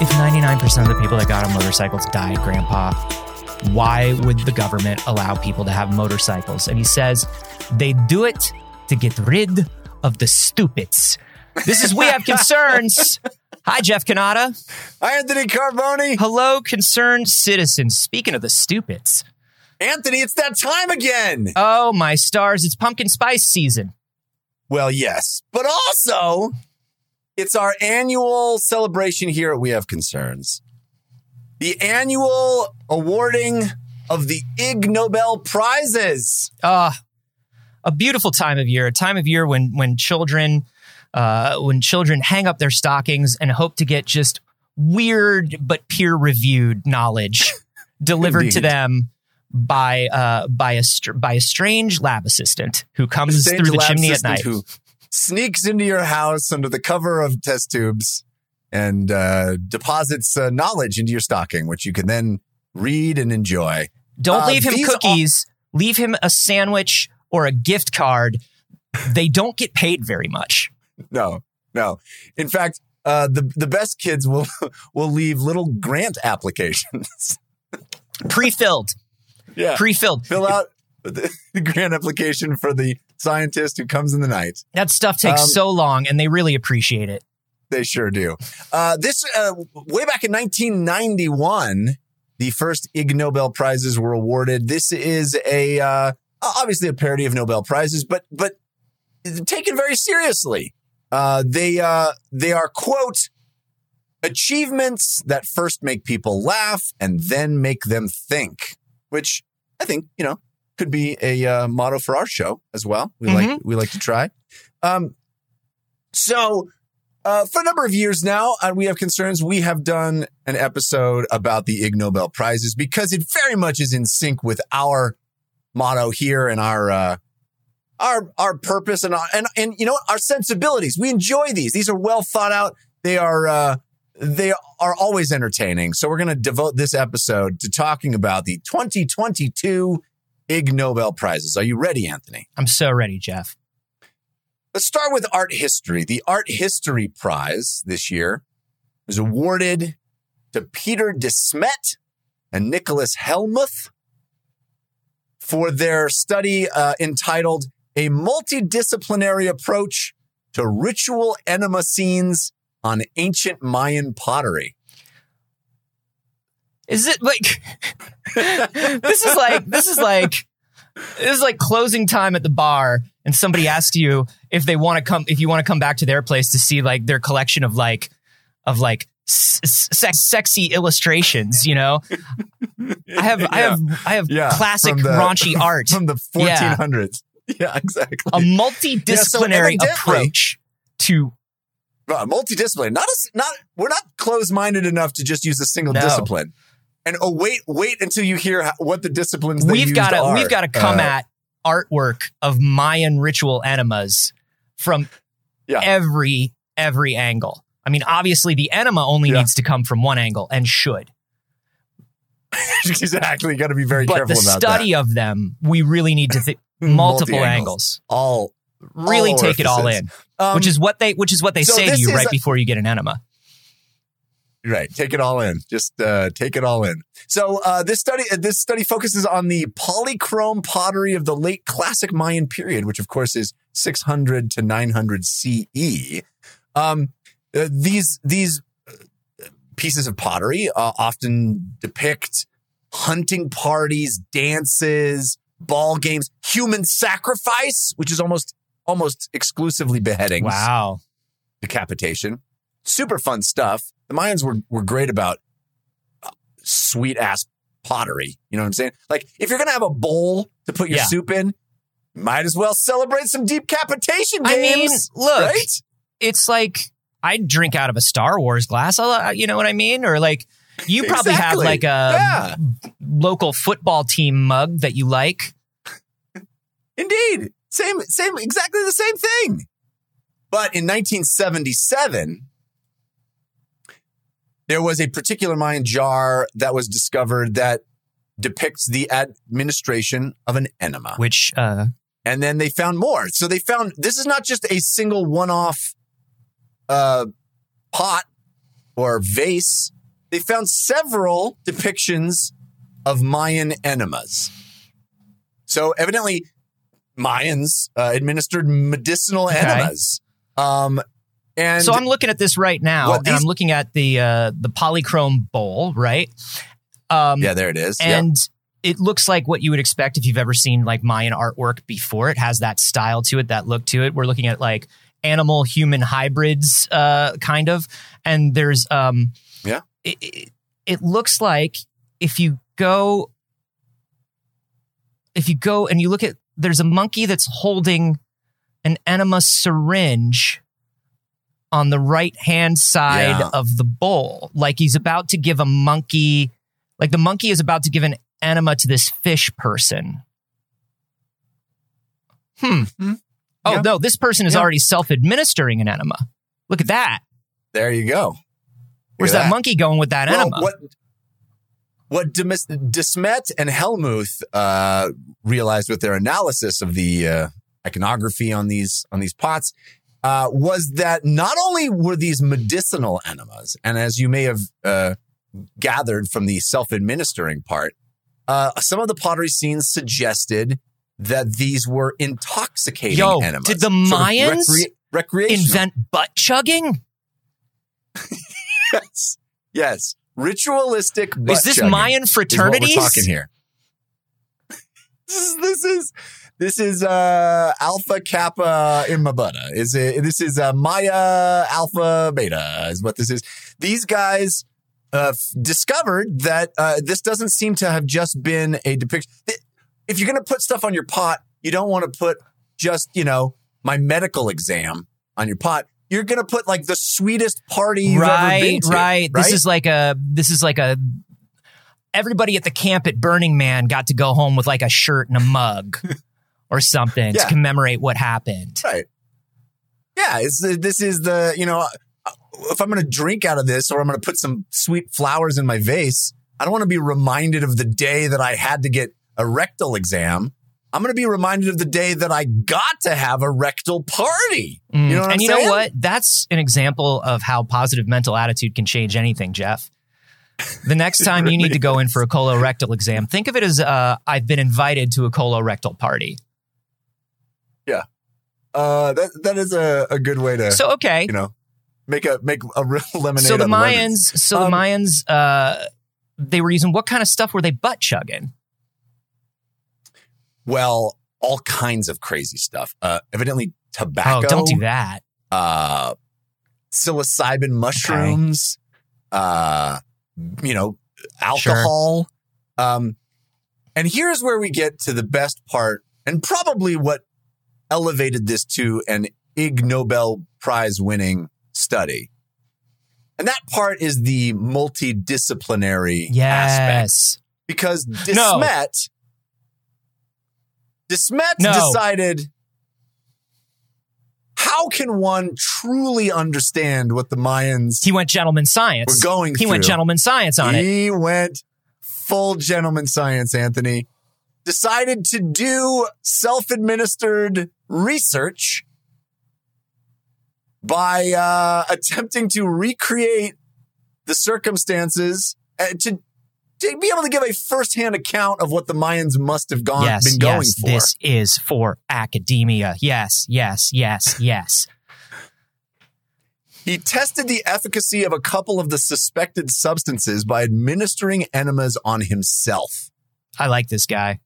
if 99% of the people that got on motorcycles died, Grandpa, why would the government allow people to have motorcycles? And he says they do it to get rid of the stupids. This is We Have Concerns. Hi, Jeff Canada. Hi, Anthony Carboni. Hello, concerned citizens. Speaking of the stupids. Anthony, it's that time again. Oh, my stars. It's pumpkin spice season. Well, yes, but also it's our annual celebration here at We Have Concerns. The annual awarding of the Ig Nobel Prizes. Uh, a beautiful time of year, a time of year when when children uh, when children hang up their stockings and hope to get just weird but peer reviewed knowledge delivered to them by uh, by a str- by a strange lab assistant who comes through the chimney at night. Who sneaks into your house under the cover of test tubes and uh, deposits uh, knowledge into your stocking, which you can then read and enjoy. Don't Uh, leave him cookies. leave him a sandwich or a gift card. They don't get paid very much. No, no. In fact, uh, the the best kids will will leave little grant applications. Pre-filled, yeah, pre-filled. fill out the, the grant application for the scientist who comes in the night. That stuff takes Um, so long, and they really appreciate it. They sure do. Uh, this uh, way back in 1991, the first Ig Nobel prizes were awarded. This is a uh, obviously a parody of Nobel prizes, but but taken very seriously. Uh, they uh, they are quote achievements that first make people laugh and then make them think, which I think you know could be a uh, motto for our show as well. We like we like to try. Um, so uh, for a number of years now, and we have concerns. We have done an episode about the Ig Nobel prizes because it very much is in sync with our motto here and our uh, our our purpose and our, and and you know what? our sensibilities. We enjoy these. These are well thought out. They are uh, they are always entertaining. So we're going to devote this episode to talking about the 2022 Ig Nobel prizes. Are you ready, Anthony? I'm so ready, Jeff. Let's start with art history. The Art History Prize this year was awarded to Peter DeSmet and Nicholas Hellmuth for their study uh, entitled A Multidisciplinary Approach to Ritual Enema Scenes on Ancient Mayan Pottery. Is it like this is like this is like this is like closing time at the bar and somebody asks you if they want to come if you want to come back to their place to see like their collection of like of like s- s- sexy illustrations, you know? I have I have I have Yeah, classic the- raunchy art. From the 1400s. Yeah, exactly. a multidisciplinary evidently- approach to Uh, multidiscipline. Not a, not we're not closed minded enough to just use a single No. discipline. And oh wait, wait until you hear how, what the disciplines we've got to we've got to come Uh, at artwork of Mayan ritual enemas from Yeah. every every angle. I mean, obviously, the enema only Yeah. needs to come from one angle and should, exactly. Got to be very but careful the about study of them, we really need to think multiple Multi-angles. All Really all take it all in, Um, which is what they which is what they so say to you right a- before you get an enema. Right. Take it all in. Just uh, take it all in. So uh, this study uh, this study focuses on the polychrome pottery of the late classic Mayan period, which of course is 600 to 900 CE. Um, uh, these these uh, pieces of pottery uh, often depict hunting parties, dances, ball games, human sacrifice, which is almost almost exclusively beheadings Wow, decapitation. Super fun stuff. The Mayans were, were great about uh, sweet ass pottery. You know what I'm saying? Like, if you're going to have a bowl to put your Yeah. soup in, might as well celebrate some decapitation I mean, games. look, right? it's like I drink out of a Star Wars glass. Uh, you know what I mean? Or like you probably Exactly. have like a Yeah. local football team mug that you like. Indeed. Same, same, exactly the same thing. But in 1977, there was a particular Mayan jar that was discovered that depicts the administration of an enema. which uh and then they found more. So they found this is not just a single one-off uh, pot or vase, they found several depictions of Mayan enemas. So evidently, Mayans uh, administered medicinal Okay. enemas. Um, and so I'm looking at this right now, and I'm looking at the uh, the polychrome bowl, right? Um, yeah, there it is. And it looks like what you would expect if you've ever seen like Mayan artwork before. It has that style to it, that look to it. We're looking at like animal human hybrids, uh, kind of, and there's um, Yeah. It, it, it looks like if you go, if you go and you look at, there's a monkey that's holding an enema syringe on the right hand side Yeah. of the bowl. Like he's about to give a monkey, like the monkey is about to give an enema to this fish person. Hmm. Hmm. Oh, Yeah. no, this person is Yeah. already self administering an enema. Look at that. there you go. Look Where's at that, monkey going with that Well, enema? what what Demis- Desmet and Hellmuth uh, realized with their analysis of the uh, iconography on these on these pots uh, was that not only were these medicinal enemas, and as you may have uh, gathered from the self-administering part, uh, some of the pottery scenes suggested that these were intoxicating Yo, enemas. did the Sort of Mayans recre- Invent butt chugging? yes, yes, ritualistic. Is this chugging. Mayan is what we're talking here. This is this is this is uh alpha kappa Imma Is it this is uh, Maya alpha beta is what this is. These guys uh, f- discovered that uh, this doesn't seem to have just been a depiction. If you're going to put stuff on your pot, you don't want to put just you know my medical exam on your pot. You're going to put like the sweetest party you've ever right, been to. right. This is like a this is like a everybody at the camp at Burning Man got to go home with like a shirt and a mug or something Yeah. to commemorate what happened. Right. Yeah, it's this is the you know if I'm going to drink out of this or I'm going to put some sweet flowers in my vase, I don't want to be reminded of the day that I had to get a rectal exam. I'm going to be reminded of the day that I got to have a rectal party. Mm, You know what and I'm you saying? know what? That's an example of how positive mental attitude can change anything, Jeff. The next time you need to go in for a colorectal exam, think of it as uh, I've been invited to a colorectal party. Uh, that that is a, a good way to So okay, you know make a make a real lemonade. so the. Mayans, so Um, the Mayans, uh, they were using what kind of stuff were they butt chugging? Well, all kinds of crazy stuff. Uh, evidently tobacco. Oh, don't do that. uh, psilocybin mushrooms, uh, you know, alcohol. Um, and here's where we get to the best part, and probably what elevated this to an Ig Nobel Prize winning study. And that part is the multidisciplinary aspect Yes. because No. Desmet, Desmet No. decided how can one truly understand what the Mayans He went gentleman science. were going he through? went gentleman science on it. he went full gentleman science, Anthony. Decided to do self-administered research by uh, attempting to recreate the circumstances uh, to, to be able to give a firsthand account of what the Mayans must have gone yes, been going yes, for. this is for academia. Yes, yes, yes, yes. He tested the efficacy of a couple of the suspected substances by administering enemas on himself. I like this guy.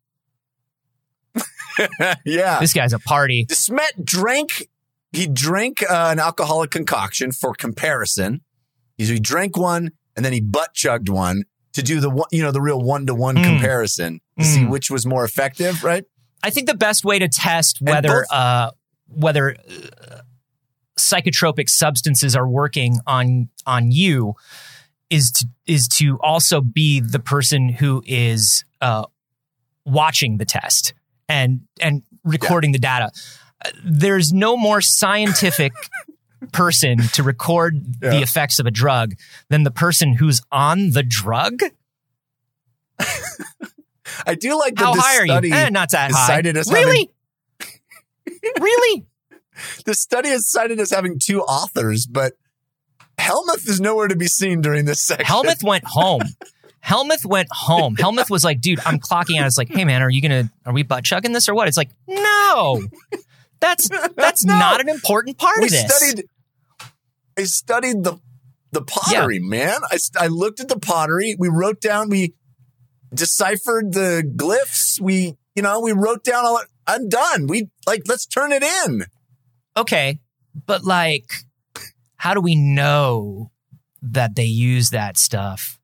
yeah. This guy's a party. Desmet drank, he drank uh, an alcoholic concoction for comparison. He, he drank one and then he butt chugged one to do the one, you know, the real one to one Mm. comparison to see Mm. which was more effective, right? I think the best way to test whether both- uh, whether uh, psychotropic substances are working on on you is to is to also be the person who is uh, watching the test and and recording the data. There's no more scientific person to record the effects of a drug than the person who's on the drug. I do like that How high are you? Eh, not that high. really? really? the study is cited as having two authors, but Hellmuth is nowhere to be seen during this section. Hellmuth went home. Hellmuth went home. Hellmuth was like, dude, I'm clocking out. It's like, hey man, are you gonna are we butt chugging this or what? It's like, no. That's that's No. not an important part we of this. studied. I studied the the pottery, man. I I looked at the pottery. We wrote down. We deciphered the glyphs. We you know we wrote down all. I'm done. We like let's turn it in. okay, but like, how do we know that they use that stuff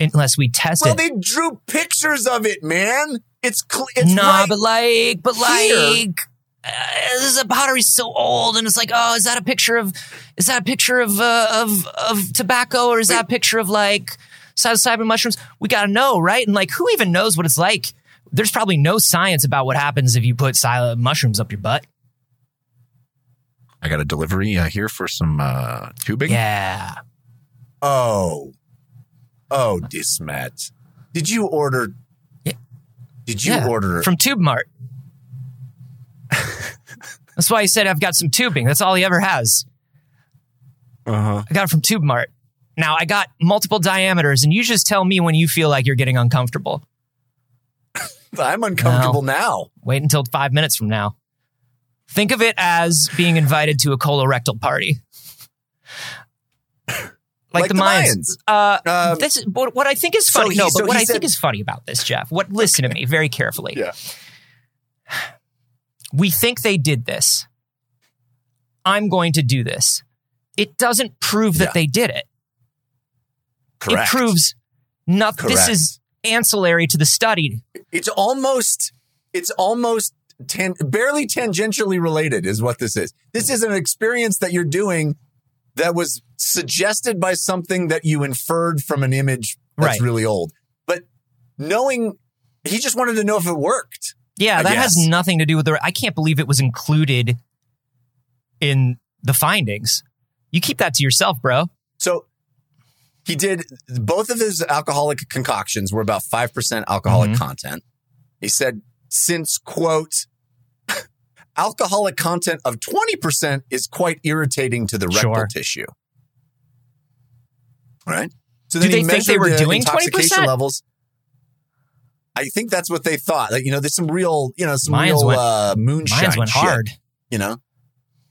unless we test Well, it? Well, they drew pictures of it, man. It's cl- it's nah, right. but like, but here. like, uh, this pottery's so old, and it's like, oh, is that a picture of, is that a picture of uh, of of tobacco, or is that a picture of like psilocybin mushrooms? We gotta know, right? And like, who even knows what it's like? There's probably no science about what happens if you put psil mushrooms up your butt. I got a delivery uh, here for some uh, tubing. Yeah, oh, oh, Dismet. Did you order? Yeah. Did you yeah. order? from Tube Mart. That's why he said I've got some tubing. That's all he ever has. uh-huh. I got it from Tube Mart. Now I got multiple diameters, and you just tell me when you feel like you're getting uncomfortable. I'm uncomfortable now. Wait until five minutes from now. Think of it as being invited to a colorectal party. Like, the, Mayans. Uh, Um, this is what, what I think is so funny. he- no, so but what he I think is funny about this, Jeff. What? Listen to me very carefully. Yeah. We think they did this. I'm going to do this. It doesn't prove that Yeah. they did it. Correct. It proves nothing. This is ancillary to the study. it's almost it's almost tan- barely tangentially related is what this is this is an experience that you're doing that was suggested by something that you inferred from an image that's Right. really old but knowing he just wanted to know if it worked Yeah, I that has nothing to do with the. I can't believe it was included in the findings. You keep that to yourself, bro. so he did both of his alcoholic concoctions were about 5% alcoholic Mhm. content he said since quote alcoholic content of 20% is quite irritating to the rectal Sure. tissue right so Do then he they think they were the doing intoxication 20%? levels I think that's what they thought. Like, you know, there's some real, you know, some Mines real went- uh, moonshine Mines went shit hard. you know?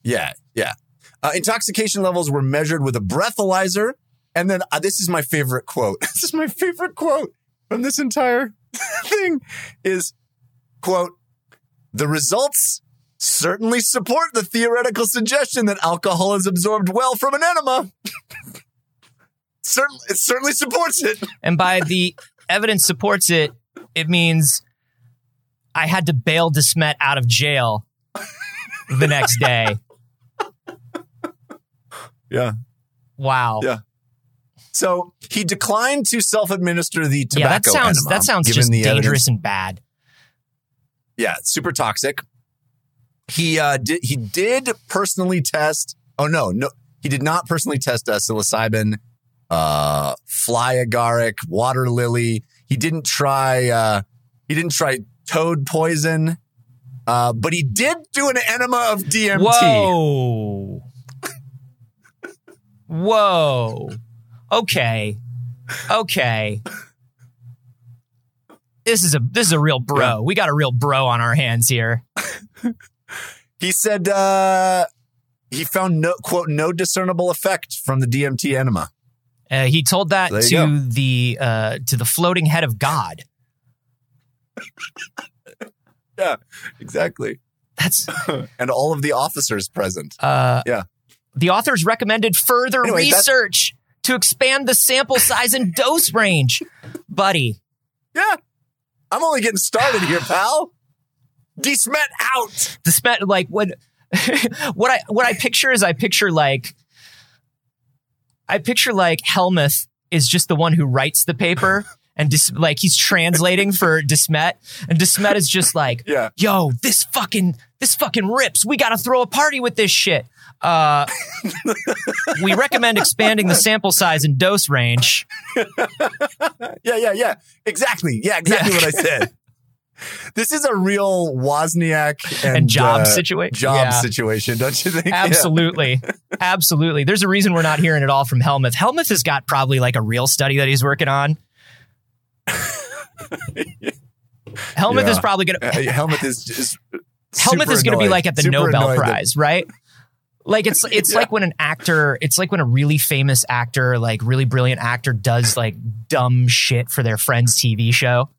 Yeah, yeah. Uh, intoxication levels were measured with a breathalyzer. And then uh, this is my favorite quote. this is my favorite quote from this entire thing is quote, the results certainly support the theoretical suggestion that alcohol is absorbed well from an enema. certainly, it certainly supports it. And by the evidence supports it, it means I had to bail Desmet out of jail the next day. Yeah. Wow. Yeah. So he declined to self-administer the tobacco Yeah, that sounds enema, that sounds just dangerous evidence- and bad. Yeah, super toxic. He uh, did he did personally test. Oh no, no, he did not personally test uh, psilocybin, uh, fly agaric, water lily. He didn't try. Uh, he didn't try toad poison. Uh, but he did do an enema of DMT. Whoa. Whoa. Okay. Okay. This is a this is a real bro. Yeah. We got a real bro on our hands here. He said uh, he found no quote no discernible effect from the DMT enema. Uh, he told that you to go. the uh, to the floating head of God. Yeah, exactly. That's and all of the officers present. uh, Yeah. The authors recommended further Anyway, research to expand the sample size and dose range, buddy. Yeah. I'm only getting started here, pal. Desmet out. spe- like what what I what I picture is I picture like I picture like Hellmuth is just the one who writes the paper and Dis- like he's translating for Desmet and Desmet is just like Yeah. yo this fucking this fucking rips we got to throw a party with this shit uh we recommend expanding the sample size and dose range Yeah, yeah, yeah. Exactly. Yeah, exactly Yeah. what I said. This is a real Wozniak and, And job uh, situation. job Yeah. situation, don't you think? Yeah. Absolutely. Absolutely. There's a reason we're not hearing it all from Hellmuth. Hellmuth has got probably like a real study that he's working on. Hellmuth Yeah. is probably going to Uh, Helmut is just Hellmuth is going to be like at the Super Nobel annoyed that- Prize, right? Like it's it's Yeah. like when an actor, it's like when a really famous actor, like really brilliant actor does like dumb shit for their friend's TV show.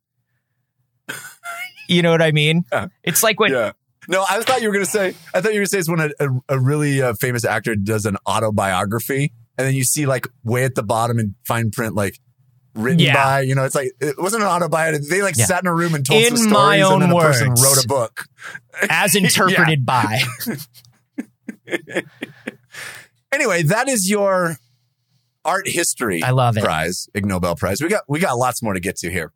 You know what I mean? Yeah. It's like when yeah. No, I thought you were gonna say. I thought you were gonna say it's when a, a, a really uh, famous actor does an autobiography, and then you see like way at the bottom in fine print, like written Yeah. by. You know, it's like it wasn't an autobiography. They like Yeah. sat in a room and told In some my stories, own and then a person wrote a book. as interpreted by. Anyway, that is your art history. I love it. prize, Ig Nobel Prize. We got we got lots more to get to here.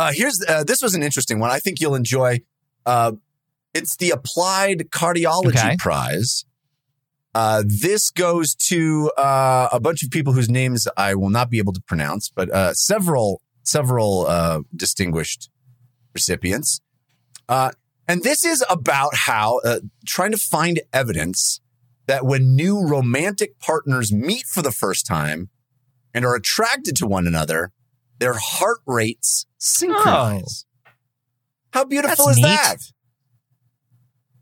Uh, here's uh, this was an interesting one. I think you'll enjoy. Uh, it's the Applied Cardiology Okay. Prize. Uh, this goes to uh, a bunch of people whose names I will not be able to pronounce, but uh, several several uh, distinguished recipients. Uh, and this is about how uh, trying to find evidence that when new romantic partners meet for the first time and are attracted to one another, their heart rates synchronize. Oh. How beautiful That's is neat. that?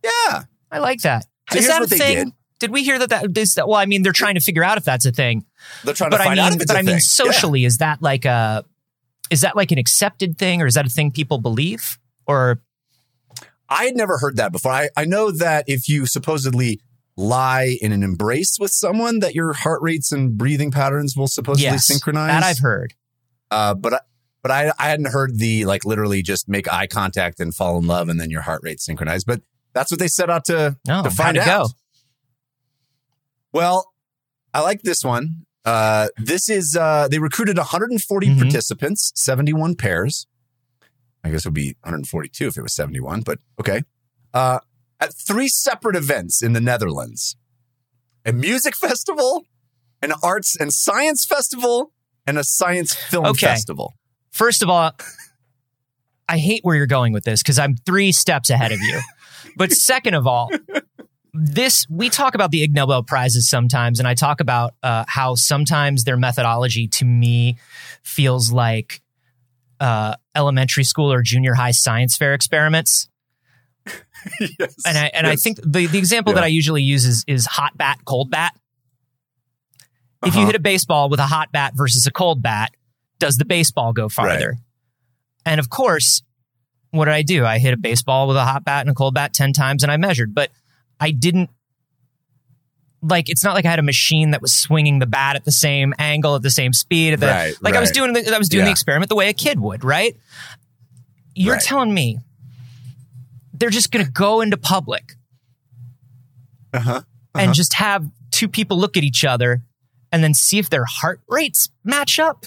Yeah. I like that. So Is that a thing? did. Did we hear that that is that? Well, I mean, they're trying to figure out if that's a thing. They're trying But to I find mean, out if it's but I mean, thing. socially, is that like a is that like an accepted thing, or is that a thing people believe? Or I had never heard that before. I, I know that if you supposedly lie in an embrace with someone, that your heart rates and breathing patterns will supposedly yes, synchronize. that I've heard. Uh, but I, but I, I hadn't heard the like literally just make eye contact and fall in love and then your heart rate synchronize. But that's what they set out to No, to find out. go? Well, I like this one. Uh, this is uh, they recruited 140 Mhm. participants, 71 pairs. I guess it would be 142 if it was 71, but okay. Uh, at three separate events in the Netherlands: a music festival, an arts and science festival, and a science film Okay. festival. First of all, I hate where you're going with this because I'm three steps ahead of you. but second of all, this we talk about the Ig Nobel prizes sometimes, and I talk about uh, how sometimes their methodology to me feels like uh, elementary school or junior high science fair experiments. yes. And I and I think the the example that I usually use is is hot bat, cold bat. If you Uh-huh. hit a baseball with a hot bat versus a cold bat, does the baseball go farther? And of course, what did I do? I hit a baseball with a hot bat and a cold bat 10 times and I measured, but I didn't like it's not like I had a machine that was swinging the bat at the same angle at the same speed at the, Right, like I was doing the, I was doing the experiment the way a kid would, right? You're Right. telling me they're just going to go into public Uh-huh. and just have two people look at each other and then see if their heart rates match up.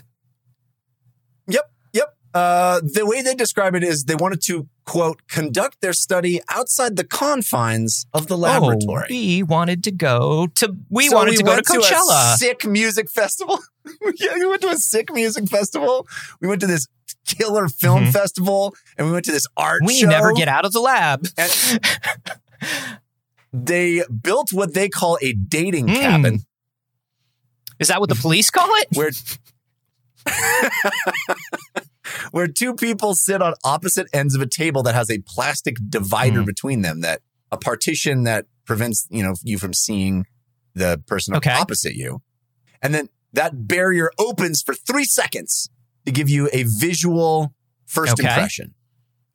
Yep, yep. Uh, the way they describe it is they wanted to quote conduct their study outside the confines of the laboratory. Oh, we wanted to go to we So wanted to go to Coachella. a sick music festival. yeah, we went to a sick music festival. We went to this killer film Mhm. festival, and we went to this art we show. never get out of the lab. And they built what they call a dating Mm. cabin, Is that what the police call it? where where two people sit on opposite ends of a table that has a plastic divider Hmm. between them that a partition that prevents you know you from seeing the person Okay. opposite you and then that barrier opens for three seconds to give you a visual first Okay. impression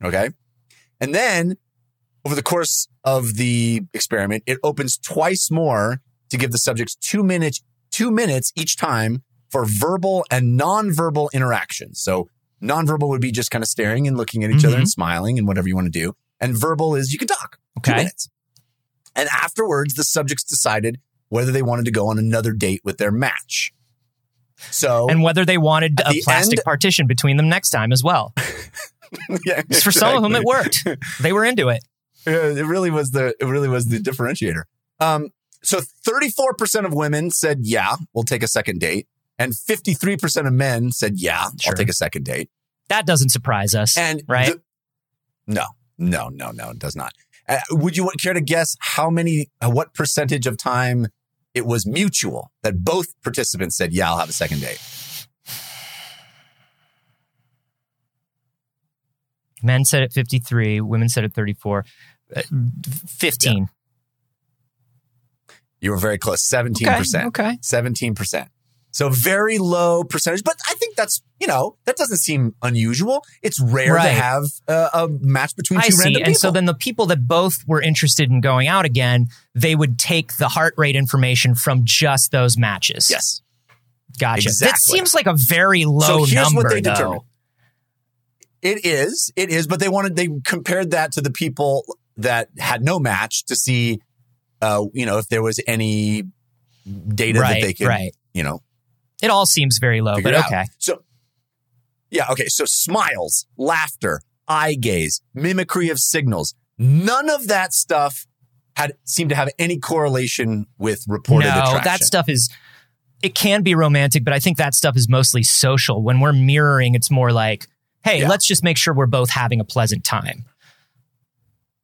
okay and then over the course of the experiment it opens twice more to give the subjects two minutes two minutes each time for verbal and nonverbal interactions. So nonverbal would be just kind of staring and looking at each other Mhm. and smiling and whatever you want to do. And verbal is you can talk. Two Okay. minutes. And afterwards, the subjects decided whether they wanted to go on another date with their match. So And whether they wanted a the plastic end- partition between them next time as well. yeah, For some of them, it worked. They were into it. It really was the it really was the differentiator. Um, so 34% of women said, yeah, we'll take a second date. And 53% of men said, yeah, Sure. I'll take a second date. That doesn't surprise us. And right? the- no, no, no, no, it does not. Uh, would you care to guess how many, uh, what percentage of time it was mutual that both participants said, "Yeah, I'll have a second date." Men said at 53, women said at 34. Uh, 15. You were very close, seventeen percent. Okay. Seventeen percent. So very low percentage, but I think that's you know that doesn't seem unusual. It's rare to have uh, a match between I two see. random people. And so then the people that both were interested in going out again, they would take the heart rate information from just those matches. yes. Gotcha. Exactly. That seems like a very low so here's number, what they though. determined. It is, it is, but they wanted they compared that to the people that had no match to see, uh, you know, if there was any data Right, that they could, right. you know, It all seems very low, but it out. okay. So, yeah, okay. So smiles, laughter, eye gaze, mimicry of signals. None of that stuff had seemed to have any correlation with reported attraction. no, attraction. that stuff is. It can be romantic, but I think that stuff is mostly social. When we're mirroring, it's more like, "Hey, Yeah. let's just make sure we're both having a pleasant time."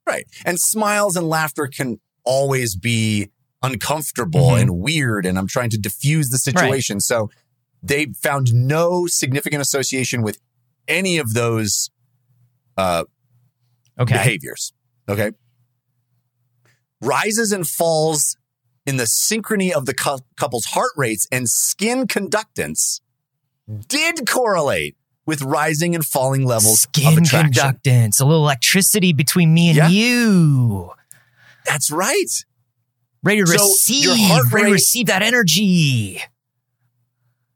Right. And smiles and laughter can always be uncomfortable Mhm. and weird. And I'm trying to diffuse the situation. So they found no significant association with any of those uh, Okay. behaviors. Okay. Rises and falls in the synchrony of the cou- couple's heart rates and skin conductance did correlate with rising and falling levels of attraction. conductance, a little electricity between me and Yeah. you. That's right. Ready to So, receive, your heart ready to receive that energy.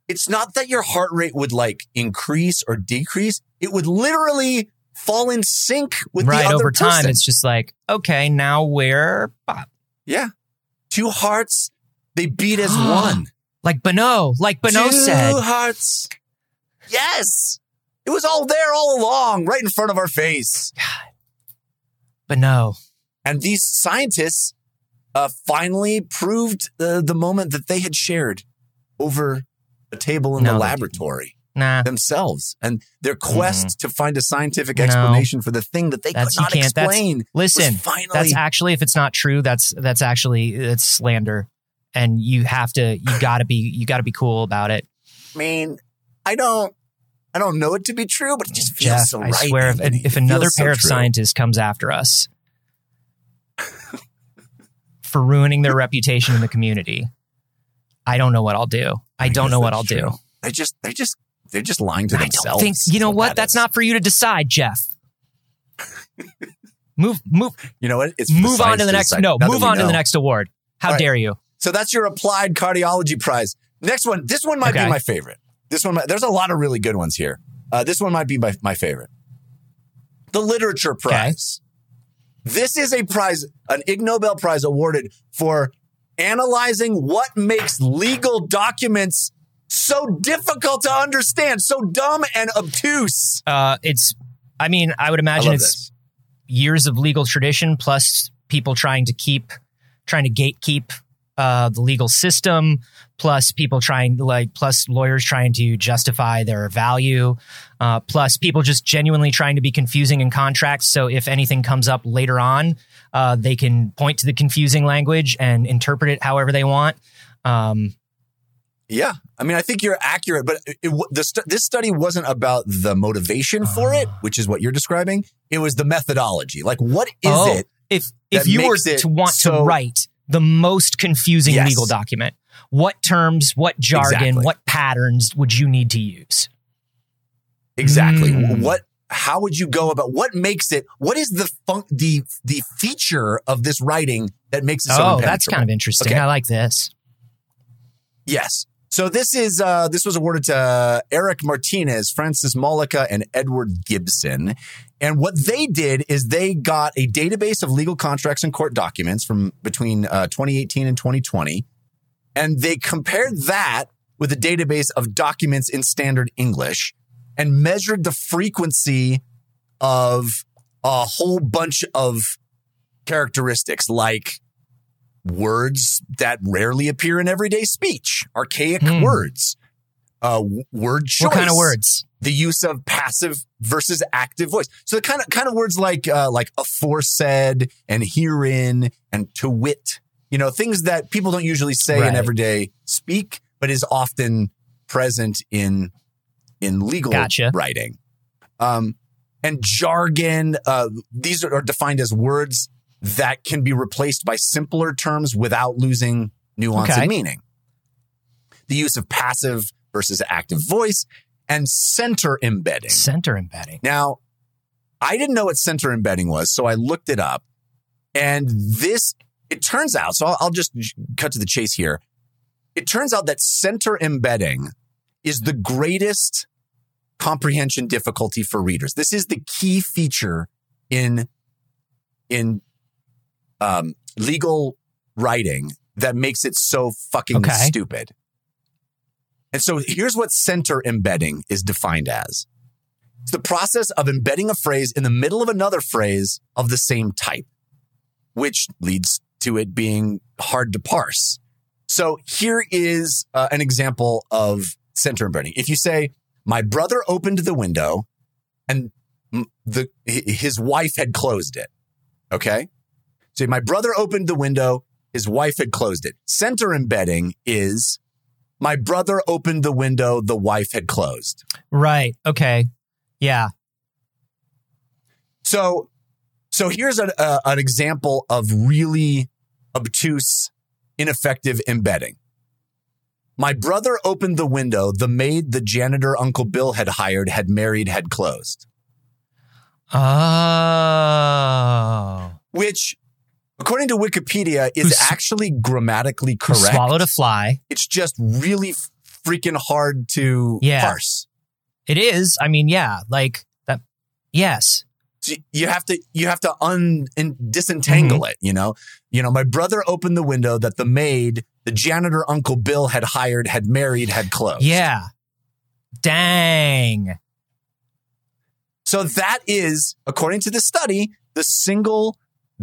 it's not that your heart rate would like increase or decrease. It would literally fall in sync with right the other over time, person. it's just like, okay, now we're bop. yeah. Two hearts, they beat as one. like Bono, like Bono Two said. hearts. Yes. It was all there all along, right in front of our face. Bono. And these scientists uh, finally proved uh, the moment that they had shared over a table in No, the laboratory Nah, themselves and their quest to find a scientific Mm-hmm. No. explanation for the thing that they That's- could not explain. listen, finally that's actually if it's not true, that's that's actually it's slander, and you have to you got to be you got to be cool about it. I mean, I don't, I don't know it to be true, but it just feels Jeff, so I right. swear, if, if another feels so pair of true. scientists comes after us for ruining their reputation in the community, I don't know what I'll do. I, don't know what I'll do. true. they just, they just, they're just lying to I themselves. don't think you know what. that That's is. not for you to decide, Jeff. move, move, You know what? It's move on to the next. decide. No, Now move on to the next award. How right. dare you? So that's your applied cardiology prize. Next one. This one might Okay. be my favorite. This one. Might, there's a lot of really good ones here. Uh, this one might be my, my favorite. The literature prize. This is a prize, an Ig Nobel Prize awarded for analyzing what makes legal documents so difficult to understand, so dumb and obtuse. Uh, it's. I mean, I would imagine love it's this. years of legal tradition plus people trying to keep, trying to gatekeep uh, the legal system, plus people trying like, plus lawyers trying to justify their value, uh, plus people just genuinely trying to be confusing in contracts. So if anything comes up later on, uh, they can point to the confusing language and interpret it however they want. Um, Yeah, I mean, I think you're accurate, but it, it, the stu- this study wasn't about the motivation for it, Ah. which is what you're describing. It was the methodology. Like, what is Oh, it? If if you were to want so- to write the most confusing Yes. legal document, what terms, what jargon, Exactly. what patterns would you need to use? Exactly. Mm. What? How would you go about? What makes it? What is the fun, the the feature of this writing that makes it so? oh, that's kind of interesting. Okay. I like this. Yes. So this is uh, this was awarded to Eric Martinez, Francis Mollica, and Edward Gibson. And what they did is they got a database of legal contracts and court documents from between uh, 2018 and 2020, and they compared that with a database of documents in standard English and measured the frequency of a whole bunch of characteristics like words that rarely appear in everyday speech, archaic Hmm. words, uh, word choice. What kind of words? The use of passive versus active voice. So the kind of kind of words like uh, like aforesaid and herein and to wit. You know, things that people don't usually say Right. in everyday speak, but is often present in in legal Gotcha. writing. Um, and jargon. Uh, these are, are defined as words that can be replaced by simpler terms without losing nuance Okay. and meaning. The use of passive versus active voice and center embedding. Center embedding. Now, I didn't know what center embedding was, so I looked it up. And this, it turns out, so I'll, I'll just cut to the chase here. It turns out that center embedding is the greatest comprehension difficulty for readers. This is the key feature in, in, um, legal writing that makes it so fucking Okay. stupid. And so here's what center embedding is defined as. It's the process of embedding a phrase in the middle of another phrase of the same type, which leads to it being hard to parse. So here is uh, an example of center embedding. If you say, my brother opened the window and the, his wife had closed it. Okay. So my brother opened the window. His wife had closed it. Center embedding is my brother opened the window. The wife had closed. Right. Okay. Yeah. So, so here's a, a, an example of really obtuse, ineffective embedding. My brother opened the window. The maid the janitor Uncle Bill had hired had married had closed, Oh. which, according to Wikipedia, is actually grammatically correct. Swallowed a fly. It's just really freaking hard to Yeah. parse. It is. I mean, yeah. Like that. Yes. So you have to you have to un disentangle Mm-hmm. it you know you know my brother opened the window that the maid the janitor uncle bill had hired had married had closed Yeah. Dang. so that is according to the study the single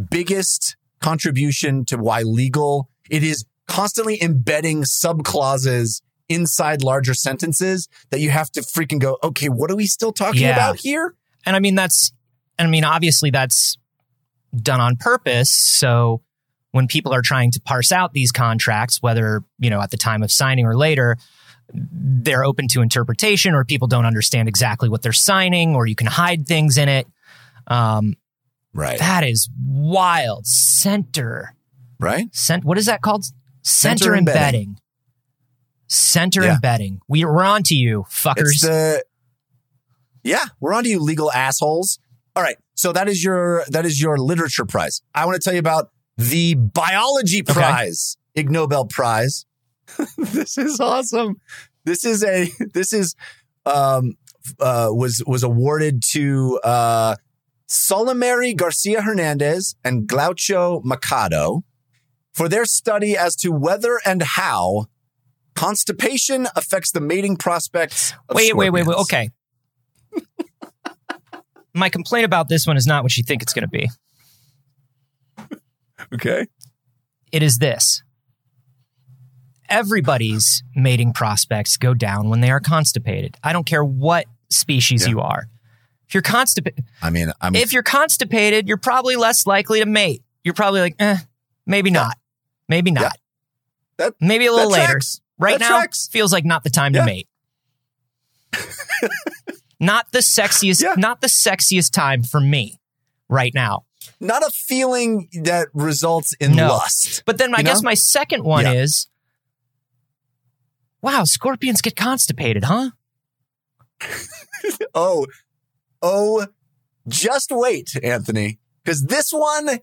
biggest contribution to why legal it is constantly embedding subclauses inside larger sentences that you have to freaking go okay what are we still talking Yeah. about here And I mean, that's, and I mean, obviously that's done on purpose. So when people are trying to parse out these contracts, whether, you know, at the time of signing or later, they're open to interpretation or people don't understand exactly what they're signing or you can hide things in it. Um, right that is wild. Center. right Cent, what is that called? Center, Center embedding. embedding. Center Yeah. embedding. We, we're on to you, fuckers. It's the yeah, we're on to you, legal assholes. All right, so that is your that is your literature prize. I want to tell you about the biology prize, Ig Nobel Prize. this is awesome. This is a this is um uh was was awarded to uh Solimary Garcia Hernandez and Glaucio Machado for their study as to whether and how constipation affects the mating prospects of wait, wait, wait, wait. Okay. My complaint about this one is not what you think it's going to be. Okay. It is this. Everybody's mating prospects go down when they are constipated. I don't care what species Yeah. you are. If you're constipated, I mean, I mean, if you're constipated, you're probably less likely to mate. You're probably like, eh, maybe not, maybe Yeah. not, That- maybe a little later. tracks. Right That now, tracks. feels like not the time Yeah. to mate. not the sexiest, Yeah. not the sexiest time for me right now. not a feeling that results in No. lust. But then I You guess know? my second one Yeah. is, wow, scorpions get constipated, huh? Oh, oh, just wait, Anthony, because this one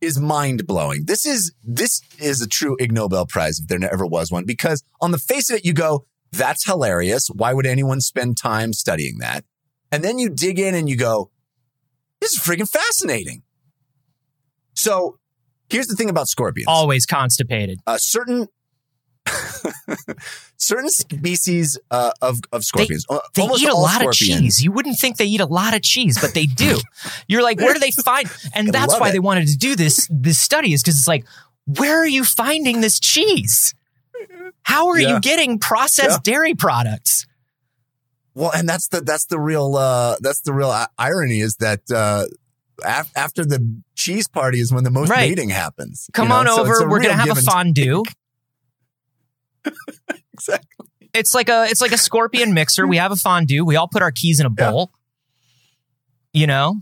is mind blowing. This is this is a true Ig Nobel Prize if there ever was one. Because on the face of it, you go, "That's hilarious. Why would anyone spend time studying that?" And then you dig in and you go, "This is freaking fascinating." So here's the thing about scorpions. Always constipated. A certain certain species uh, of of scorpions. uh, They eat a lot of cheese. You wouldn't think they eat a lot of cheese, but they do. You're like, where do they find? And that's why it. they wanted to do this this study is because it's like, where are you finding this cheese? How are Yeah. you getting processed dairy products? Well, and that's the that's the real uh that's the real irony is that uh af- after the cheese party is when the most Right. mating happens. you Come know? on So over. We're gonna have a fondue. take. Exactly. It's like a it's like a scorpion mixer. We have a fondue. We all put our keys in a Yeah. bowl. You know,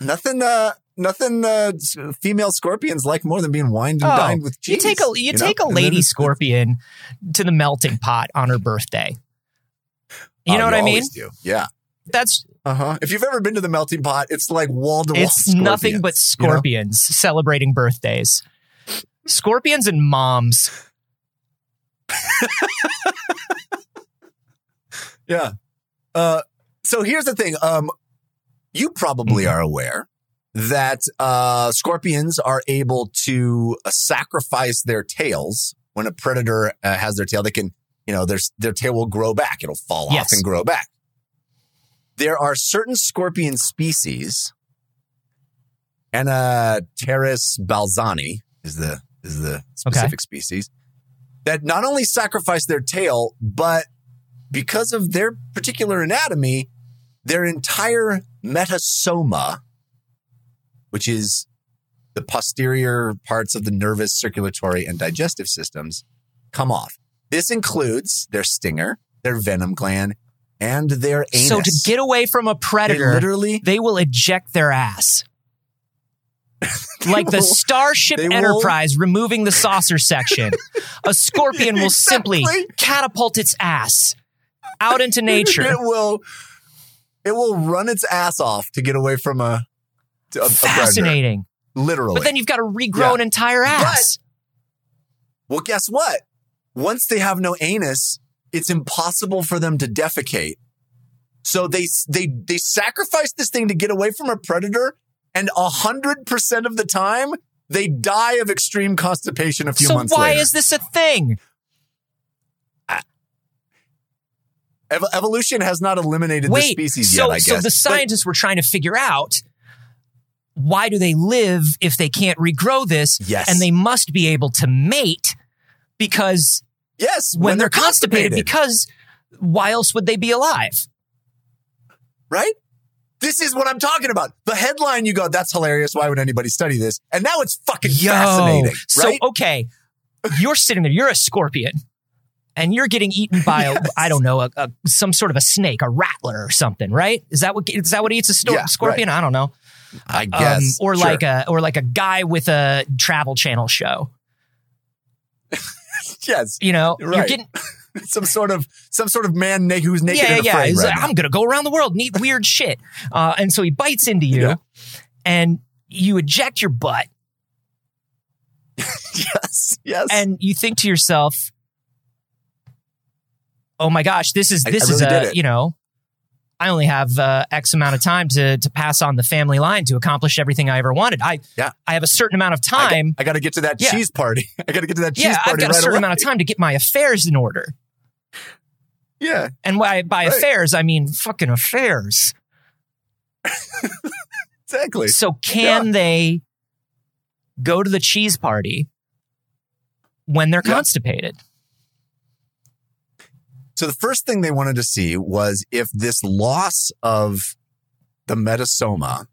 Nothing uh nothing uh female scorpions like more than being wined and Oh, dined with cheese. you take a you, know? take a lady scorpion to the melting pot on her birthday. You Oh, know what I mean? do. Yeah. That's Uh-huh. If you've ever been to the melting pot, it's like wall to wall. it's nothing but scorpions celebrating birthdays. Scorpions and moms. Yeah. Uh, so here's the thing. Um, you probably Mm-hmm. are aware that uh, scorpions are able to uh, sacrifice their tails when a predator uh, has their tail. They can, you know, their their tail will grow back. It'll fall off and grow back. There are certain scorpion species. Ananteris balzanii is the is the specific species that not only sacrifice their tail, but because of their particular anatomy, their entire metasoma, which is the posterior parts of the nervous, circulatory, and digestive systems, come off. This includes their stinger, their venom gland, and their anus. So to get away from a They predator, literally, they will eject their ass. Like the Starship will- Enterprise removing the saucer section. A scorpion will simply catapult its ass out into nature. it nature. will, it will run its ass off to get away from a, a, a. Fascinating. Literally. But then you've got to regrow Yeah. an entire ass. Well, guess what? Once they have no anus, it's impossible for them to defecate. So they they they sacrifice this thing to get away from a predator, and a hundred percent of the time they die of extreme constipation a few months. so months why later. is this a thing? Ev- evolution has not eliminated Wait, the species so yet. I guess. so the But- scientists were trying to figure out why do they live if they can't regrow this, yes, and they must be able to mate because yes when, they're, constipated, because why else would they be alive? right? This is what I'm talking about. The headline, you go, that's hilarious. Why would anybody study this? And now it's fucking fascinating, So okay, you're sitting there, you're a scorpion, and you're getting eaten by a Yes. I don't know a, a some sort of a snake, a rattler or something, right? Is that what is that what eats a sto- Yeah, scorpion? I don't know. I Um, guess. or Sure. like a or like a guy with a travel channel show. yes, You know, you're getting some sort of some sort of man na- who's naked yeah, yeah. Right like. I'm gonna go around the world and eat weird shit. Uh, and so he bites into you, Yeah. and you eject your butt, yes, yes. and you think to yourself, "Oh my gosh, this is this I is really did a you know." I only have uh, X amount of time to to pass on the family line to accomplish everything I ever wanted. I Yeah. I have a certain amount of time. I got to get to that Yeah. cheese party. I got to get to that cheese yeah, I've party got a certain away. amount of time to get my affairs in order. Yeah, And by, by Right. affairs, I mean fucking affairs. exactly. So can they go to the cheese party when they're Yeah. constipated? So the first thing they wanted to see was if this loss of the metasoma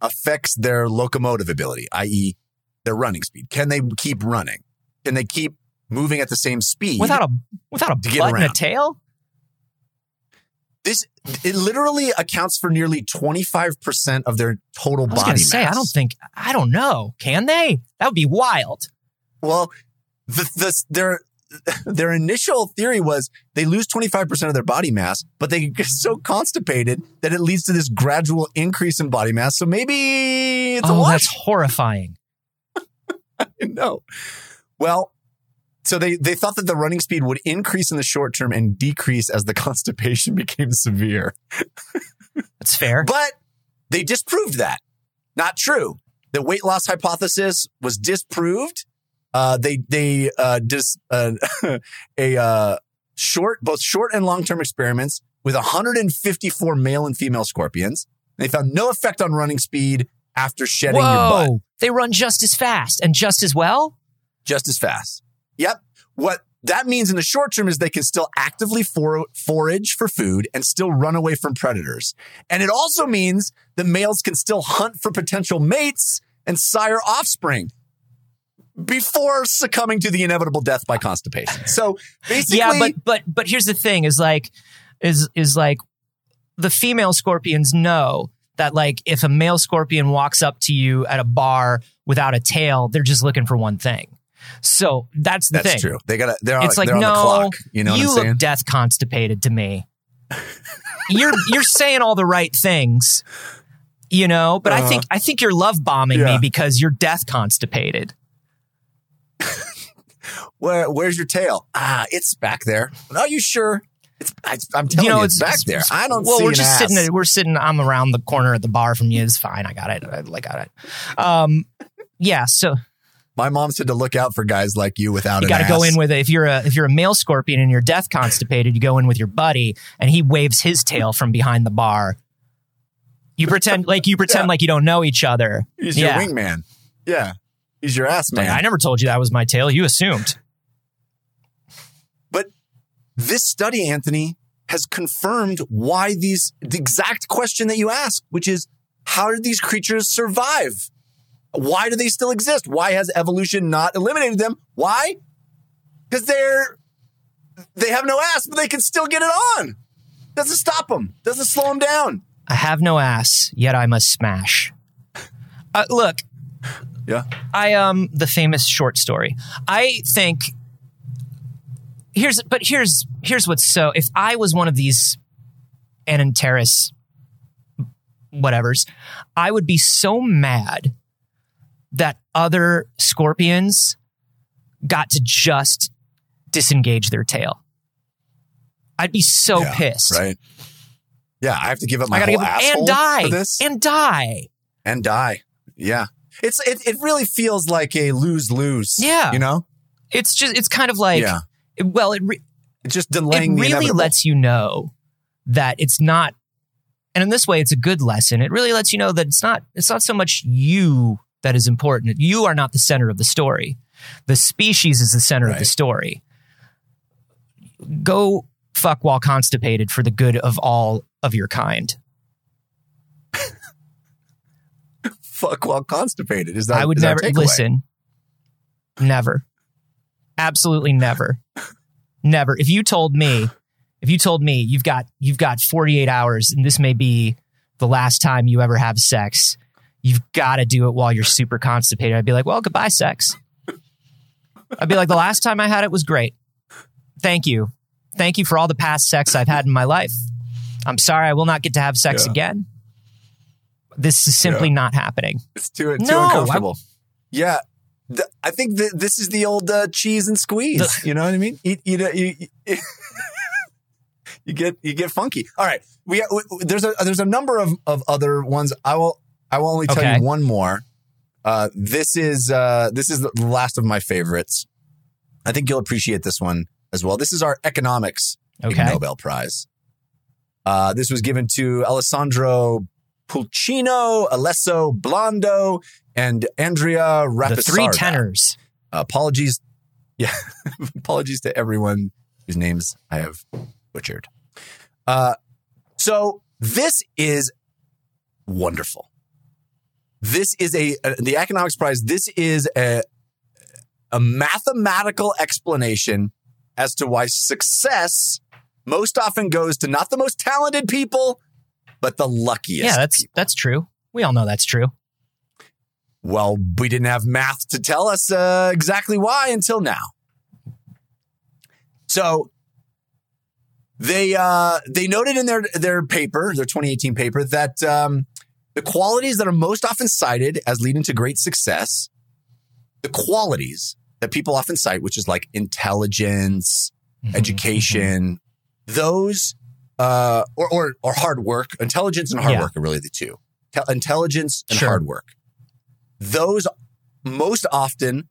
affects their locomotive ability, i.e., their running speed. Can they keep running? Can they keep moving at the same speed? Without a without a butt and a tail? this, it literally accounts for nearly 25% of their total I was body gonna mass. say, I don't think I don't know. Can they? That would be wild. Well, the, the, their their initial theory was they lose 25% of their body mass, but they get so constipated that it leads to this gradual increase in body mass. So maybe it's a oh, wash. that's horrifying. no. Well, so they, they thought that the running speed would increase in the short term and decrease as the constipation became severe. That's fair. But they disproved that. Not true. The weight loss hypothesis was disproved. Uh, they they uh, dis, uh, a uh, short, both short and long term experiments with 154 male and female scorpions. They found no effect on running speed after shedding your butt, They run just as fast and just as well. just as fast. Yep. What that means in the short term is they can still actively for- forage for food and still run away from predators. And it also means that males can still hunt for potential mates and sire offspring before succumbing to the inevitable death by constipation. So basically, yeah, but but but here's the thing: is like is is like the female scorpions know that like if a male scorpion walks up to you at a bar without a tail, they're just looking for one thing. So that's the that's thing. true. They got They're on, It's like they're no, the clock. You know what you look death constipated to me. you're you're saying all the right things, you know, but I Uh-huh. think I think you're love bombing Yeah. me because you're death constipated. Where, where's your tail? Ah, it's back there. Are you sure? It's, I, I'm telling you you, know, it's, back there. I don't well, see we're just ass. sitting. At, we're sitting. I'm around the corner at the bar from you. It's fine. I got it. I, I got it. Um, yeah. So My mom said to look out for guys like you without you got to go in with if you're a if you're a male scorpion and you're death constipated, you go in with your buddy and he waves his tail from behind the bar. You pretend like you pretend Yeah. like you don't know each other. He's yeah. your wingman. Yeah. He's your ass man. I never told you that was my tail. You assumed. But this study, Anthony, has confirmed why these, the exact question that you asked, which is how did these creatures survive? Why do they still exist? Why has evolution not eliminated them? Why? Because they're, they have no ass, but they can still get it on. Doesn't stop them. Doesn't slow them down. I have no ass, yet I must smash. Uh, look, Yeah. I um the famous short story. I think here's but here's here's what's so if I was one of these Ananteris whatevers, I would be so mad that other scorpions got to just disengage their tail. I'd be so Yeah, pissed. Right. Yeah. I have to give up my I gotta whole give asshole and die for this and die. and die. Yeah. It's, it, it really feels like a lose lose. Yeah. You know? It's just it's kind of like yeah. it- well it re- It's just delaying the really inevitable. lets you know that it's not and in this way it's a good lesson it really lets you know that it's not it's not so much you that is important. You are not the center of the story. The species is the center of the story. Go fuck while constipated for the good of all of your kind. Fuck while constipated. Is that i would never listen. Never. Absolutely never. Never. If you told me if you told me you've got you've got 48 hours and this may be the last time you ever have sex you've got to do it while you're super constipated i'd be like well goodbye sex i'd be like the last time i had it was great thank you thank you for all the past sex i've had in my life i'm sorry i will not get to have sex Yeah. again this is simply not happening It's too too No, uncomfortable. Yeah. Th- I think that this is the old uh, cheese and squeeze. you know what I mean? A- you, you, you get you get funky. All right, we, we there's a there's a number of, of other ones. I will I will only tell Okay. you one more. Uh, this is uh, this is the last of my favorites. I think you'll appreciate this one as well. This is our economics okay Nobel Prize. Uh, this was given to Alessandro Pluchino, Alessio Biondo, and Andrea Rapisarda. the three tenors Apologies. Yeah. Apologies to everyone whose names I have butchered. Uh, so this is wonderful. This is a, uh, the economics prize. This is a, a mathematical explanation as to why success most often goes to not the most talented people, but the luckiest. yeah that's people. that's true we all know that's true Well, we didn't have math to tell us uh, exactly why until now. So they uh, they noted in their their paper, their 2018 paper, that um, the qualities that are most often cited as leading to great success, the qualities that people often cite, which is like intelligence, Mhm, education, those uh, or, or or hard work. Intelligence and hard Yeah. work are really the two. Tel- intelligence and Sure. hard work. Those most often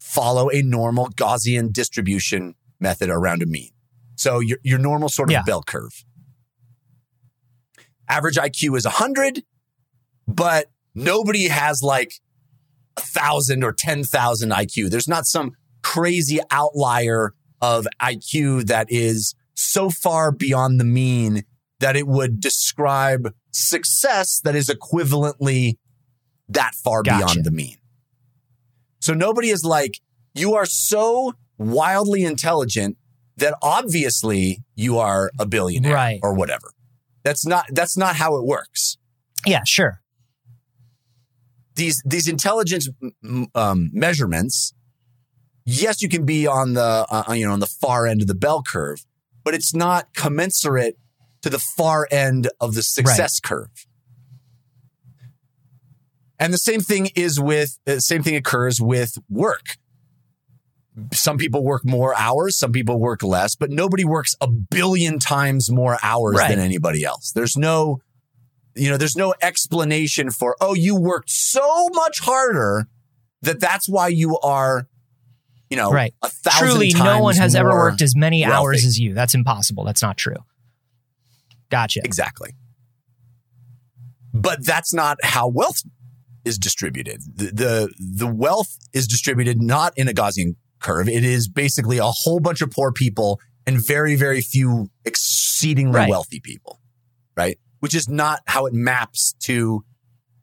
follow a normal Gaussian distribution method around a mean. So your your normal sort of Yeah. bell curve. Average IQ is 100, but nobody has like a thousand or 10,000 IQ. There's not some crazy outlier of IQ that is so far beyond the mean that it would describe success that is equivalently that far Gotcha. beyond the mean. So nobody is like, you are so wildly intelligent that obviously you are a billionaire Right. or whatever. That's not that's not how it works. Yeah, sure. These these intelligence um, measurements, yes, you can be on the uh, you know on the far end of the bell curve, but it's not commensurate to the far end of the success curve. And the same thing is with the same thing occurs with work. Some people work more hours, some people work less, but nobody works a billion times more hours Right. than anybody else. There's no you know, there's no explanation for, oh, you worked so much harder that that's why you are, you know, Right. a thousand Truly, no one has ever worked as many wealthy. hours as you. That's impossible. That's not true. Gotcha. Exactly. But that's not how wealth is distributed. The, the the wealth is distributed not in a Gaussian curve. It is basically a whole bunch of poor people and very very few exceedingly Right. wealthy people, right? Which is not how it maps to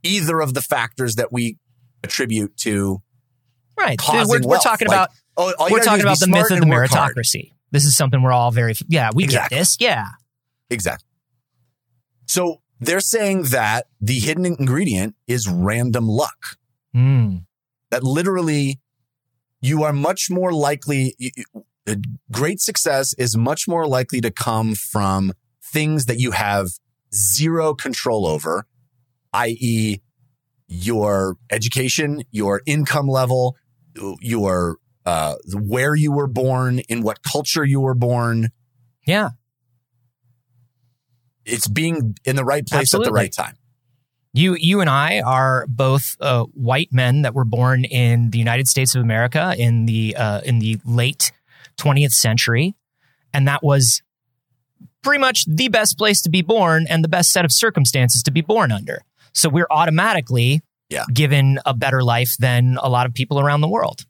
either of the factors that we attribute to. Right. We're, we're talking Like, about Oh, we're talking about the myth of the meritocracy. This is something we're all very yeah, we Exactly. get this. Yeah. Exactly. So they're saying that the hidden ingredient is random luck. Mm. that literally you are much more likely great success is much more likely to come from things that you have zero control over i.e. your education your income level your uh, where you were born in what culture you were born Yeah. it's being in the right place at the right time You you and I are both uh, white men that were born in the United States of America in the uh, in the late 20th century, and that was pretty much the best place to be born and the best set of circumstances to be born under. So we're automatically Yeah. given a better life than a lot of people around the world.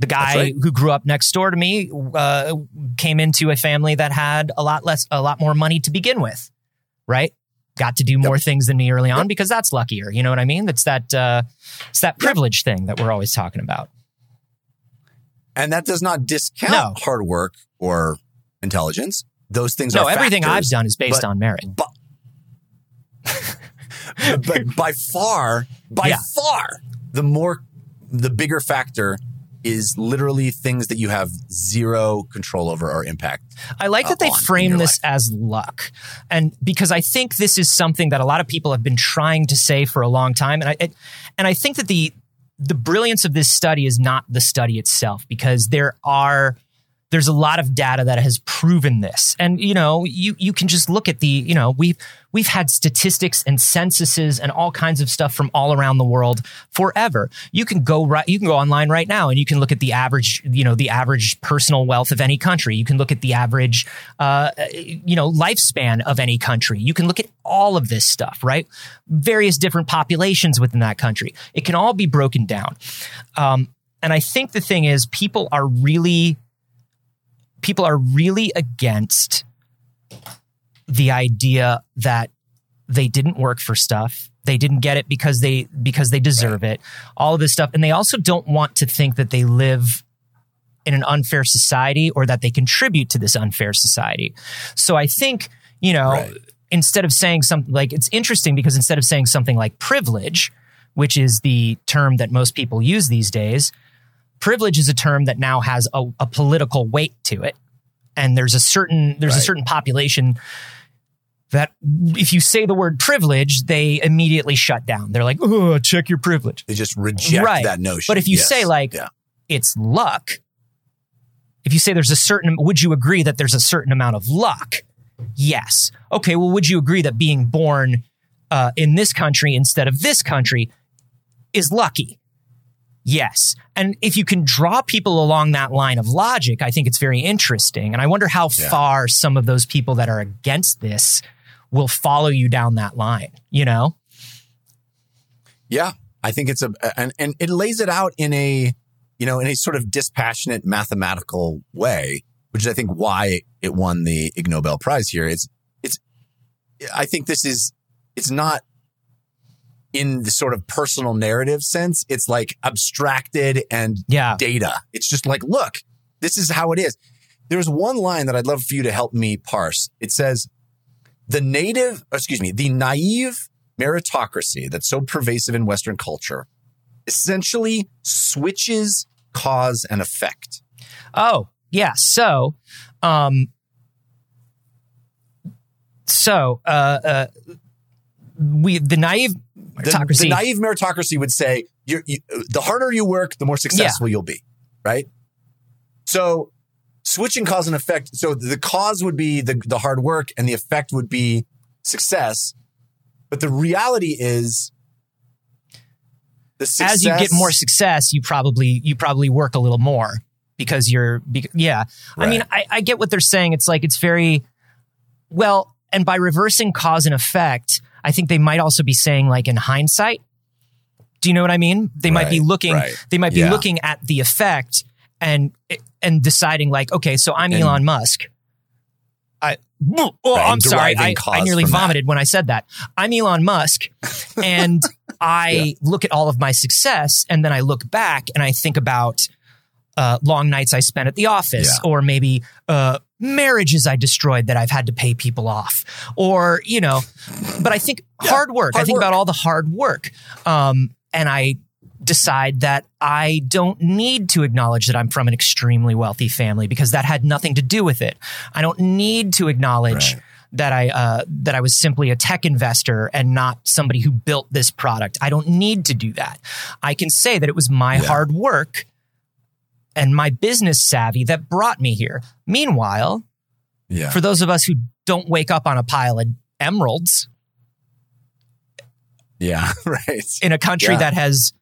The guy right. who grew up next door to me uh, came into a family that had a lot less, a lot more money to begin with, right? Got to do more things than me early on Yep. because that's luckier. You know what I mean? That's that, uh, it's that privilege thing that we're always talking about. and that does not discount No. hard work or intelligence those things No, everything I've done is based but- on merit. but, but by far, by Yeah. far, the more, the bigger factor is literally things that you have zero control over or impact. I like that uh, they frame this as luck. And because I think this is something that a lot of people have been trying to say for a long time. And I, it, and I think that the, the brilliance of this study is not the study itself because there are, there's a lot of data that has proven this. And, you know, you, you can just look at the, you know, we've, we've had statistics and censuses and all kinds of stuff from all around the world forever. You can go right, you can go online right now and you can look at the average, you know, the average personal wealth of any country. You can look at the average, uh, you know, lifespan of any country. You can look at all of this stuff, right? Various different populations within that country. It can all be broken down. Um, and I think the thing is people are really, people are really against the idea that they didn't work for stuff. They didn't get it because they because they deserve it. All of this stuff, and they also don't want to think that they live in an unfair society or that they contribute to this unfair society. So I think you know Right. instead of saying something like it's interesting because instead of saying something like privilege, which is the term that most people use these days, privilege is a term that now has a, a political weight to it and there's a certain there's a certain population that if you say the word privilege they immediately shut down they're like oh check your privilege They just reject Right. that notion. But if you Yes. say, like, yeah. it's luck if you say there's a certain would you agree that there's a certain amount of luck yes okay well would you agree that being born uh, in this country instead of this country is lucky Yes. And if you can draw people along that line of logic, I think it's very interesting. And I wonder how Yeah. far some of those people that are against this will follow you down that line, you know? Yeah, I think it's a and and it lays it out in a you know, in a sort of dispassionate mathematical way, which is, I think, why it won the Ig Nobel Prize here. It's, it's, I think this is, it's not in the sort of personal narrative sense. It's like abstracted and Yeah. data. It's just like, look, this is how it is. There's one line that I'd love for you to help me parse. It says, the native, excuse me, the naive meritocracy that's so pervasive in Western culture essentially switches cause and effect. Oh, yeah. So, um, so, uh, uh, we, the naive The, meritocracy. the naive meritocracy would say, you're, you, the harder you work, the more successful you'll be, right? So, switching cause and effect. So, the cause would be the, the hard work, and the effect would be success. But the reality is, the success, as you get more success, you probably you probably work a little more because you're yeah. I mean, I, I get what they're saying. It's like it's very well, and by reversing cause and effect, I think they might also be saying like in hindsight. Do you know what I mean? They might be looking right. they might be Yeah. looking at the effect and and deciding like, okay, so I'm And- Elon Musk. I oh, Right, I'm sorry. I, I nearly from that. vomited when I said that. I'm Elon Musk and I look at all of my success and then I look back and I think about uh, long nights I spent at the office Yeah. or maybe uh, marriages I destroyed that I've had to pay people off or, you know, but I think hard work. I think work. about all the hard work. Um, and I decide that I don't need to acknowledge that I'm from an extremely wealthy family because that had nothing to do with it. I don't need to acknowledge Right. that I uh, that I was simply a tech investor and not somebody who built this product. I don't need to do that. I can say that it was my Yeah. hard work and my business savvy that brought me here. Meanwhile, yeah, for those of us who don't wake up on a pile of emeralds yeah, right, in a country Yeah. that has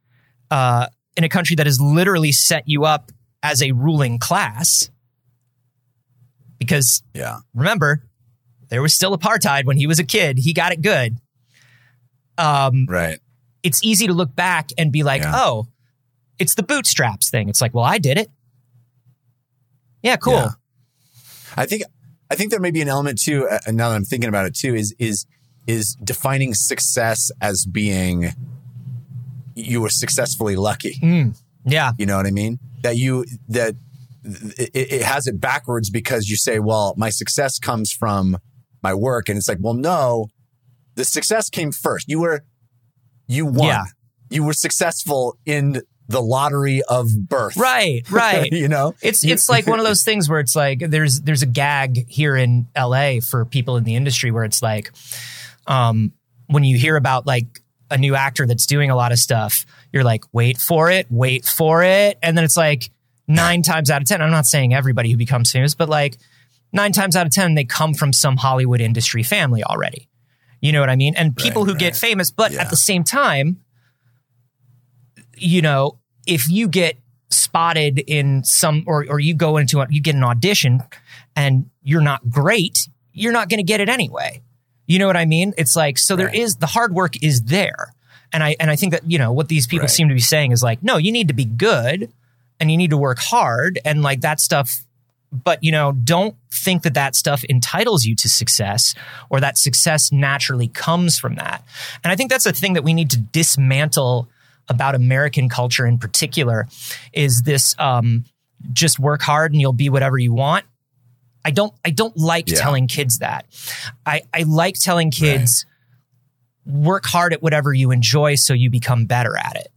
uh, in a country that has literally set you up as a ruling class because yeah, remember there was still apartheid when he was a kid he got it good um, right. it's easy to look back and be like Yeah. oh it's the bootstraps thing it's like well i did it yeah cool Yeah. I think I think there may be an element too. Uh, now that I'm thinking about it too, is is is defining success as being you were successfully lucky. Mm. yeah You know what I mean? That you that it, it has it backwards because you say, well, my success comes from my work, and it's like, well, no, the success came first. You were you won. Yeah. You were successful in the lottery of birth. right right you know. It's it's like one of those things where it's like there's there's a gag here in LA for people in the industry where it's like um when you hear about like a new actor that's doing a lot of stuff, you're like, wait for it, wait for it. And then it's like nine times out of ten, I'm not saying everybody who becomes famous, but like nine times out of ten, they come from some Hollywood industry family already. You know what I mean? And people Right, who get famous, but Yeah. at the same time, you know, if you get spotted in some or or you go into a, you get an audition and you're not great, you're not going to get it anyway. You know what I mean? It's like so there Right. is the hard work is there. And I and I think that you know what these people Right. seem to be saying is like no, you need to be good and you need to work hard and like that stuff but you know don't think that that stuff entitles you to success or that success naturally comes from that and i think that's a thing that we need to dismantle about american culture in particular is this um, just work hard and you'll be whatever you want i don't i don't like Yeah. telling kids that i i like telling kids work hard at whatever you enjoy so you become better at it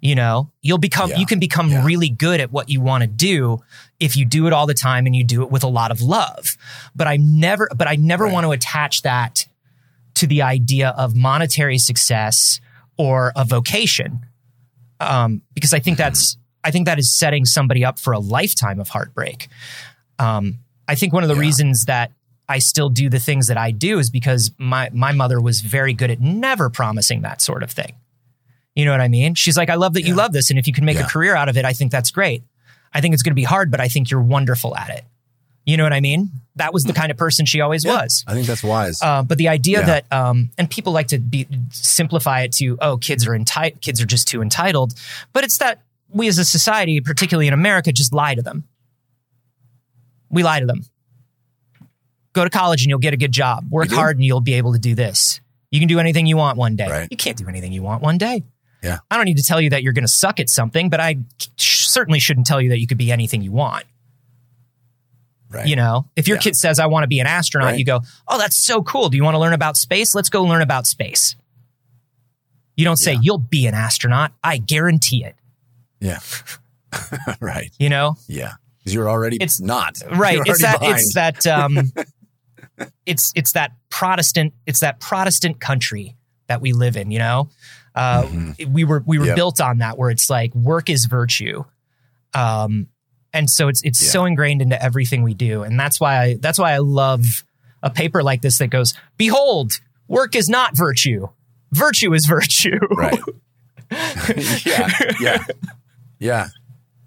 you know you'll become Yeah. you can become Yeah. really good at what you want to do if you do it all the time and you do it with a lot of love but i never but i never Right. want to attach that to the idea of monetary success or a vocation um, because i think that's i think that is setting somebody up for a lifetime of heartbreak um, i think one of the Yeah. reasons that i still do the things that i do is because my my mother was very good at never promising that sort of thing you know what I mean? She's like, I love that you love this. And if you can make Yeah. a career out of it, I think that's great. I think it's going to be hard, but I think you're wonderful at it. You know what I mean? That was the kind of person she always Yeah. was. I think that's wise. Uh, but the idea Yeah. that, um, and people like to be simplify it to, oh, kids are entitled, kids are just too entitled. But it's that we as a society, particularly in America, just lie to them. We lie to them. Go to college and you'll get a good job. Work hard and you'll be able to do this. You can do anything you want one day. Right. You can't do anything you want one day. Yeah. I don't need to tell you that you're going to suck at something, but I certainly shouldn't tell you that you could be anything you want. Right. You know, if your Yeah. kid says, I want to be an astronaut, Right. you go, Oh, that's so cool. Do you want to learn about space? Let's go learn about space. You don't say, Yeah. You'll be an astronaut. I guarantee it. Yeah. right. You know, Yeah. Because you're already It's- not. right? It's that, it's that, um, it's, it's that Protestant, it's that Protestant country that we live in, you know? Uh, we were, we were Mm-hmm. Yep. built on that where it's like work is virtue. Um, and so it's, it's Yeah. so ingrained into everything we do. And that's why I, that's why I love a paper like this that goes, behold, work is not virtue. Virtue is virtue. Right. yeah. Yeah. Yeah.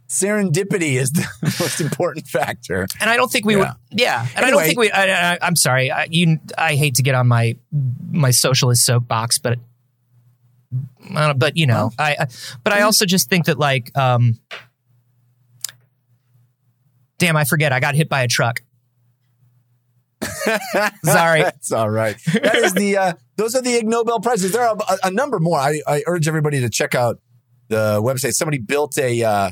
Serendipity is the most important factor. And I don't think we Yeah. would. Yeah, and I don't think we. I, I'm sorry. I, you, I hate to get on my my socialist soapbox, but uh, but you know, I, I. But I also just think that like, um, damn, I forget. I got hit by a truck. Sorry. That's all right. That is the, uh, those are the Ig Nobel Prizes. There are a, a number more. I, I urge everybody to check out the website. Somebody built a, uh,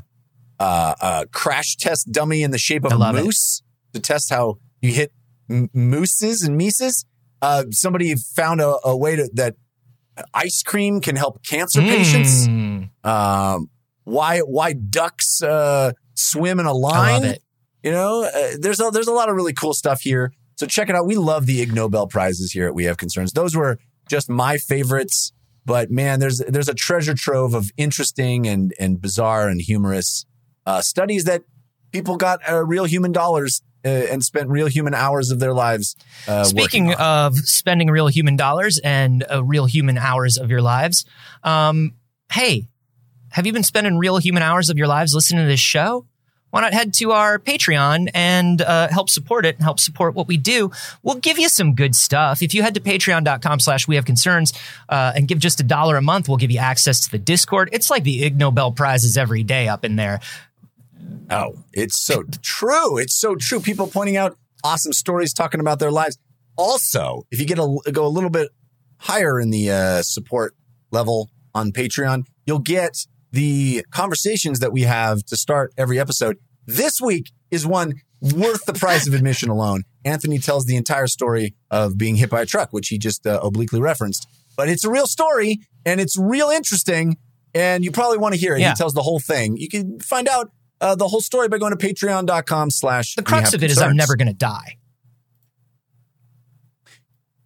uh, a crash test dummy in the shape of a love it. moose to test how you hit m- mooses and mises. Uh, somebody found a, a way to, that ice cream can help cancer patients. Mm, Um, why, why ducks, uh, swim in a line. You know, uh, there's a, there's a lot of really cool stuff here. So check it out. We love the Ig Nobel prizes here at We Have Concerns. Those were just my favorites, but man, there's there's a treasure trove of interesting and and bizarre and humorous uh, studies that people got uh, real human dollars uh, and spent real human hours of their lives. Uh, Speaking of spending real human dollars and uh, real human hours of your lives, um, hey, have you been spending real human hours of your lives listening to this show? Why not head to our Patreon and uh, help support it and help support what we do? We'll give you some good stuff. If you head to patreon.com slash we have concerns uh, and give just a dollar a month, we'll give you access to the Discord. It's like the Ig Nobel Prizes every day up in there. Oh, it's so true. It's so true. People pointing out awesome stories, talking about their lives. Also, if you get a go a little bit higher in the uh, support level on Patreon, you'll get the conversations that we have to start every episode. This week is one worth the price of admission alone. Anthony tells the entire story of being hit by a truck, which he just uh, obliquely referenced. But it's a real story and it's real interesting, and you probably want to hear it. Yeah. He tells the whole thing. You can find out uh, the whole story by going to patreon.com slash The crux of it is I'm never going to die.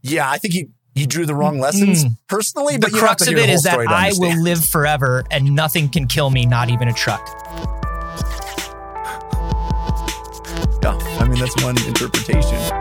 yeah i think he he drew the wrong lessons personally Mm. The but you crux of it the is that I will live forever and nothing can kill me, not even a truck. That's one interpretation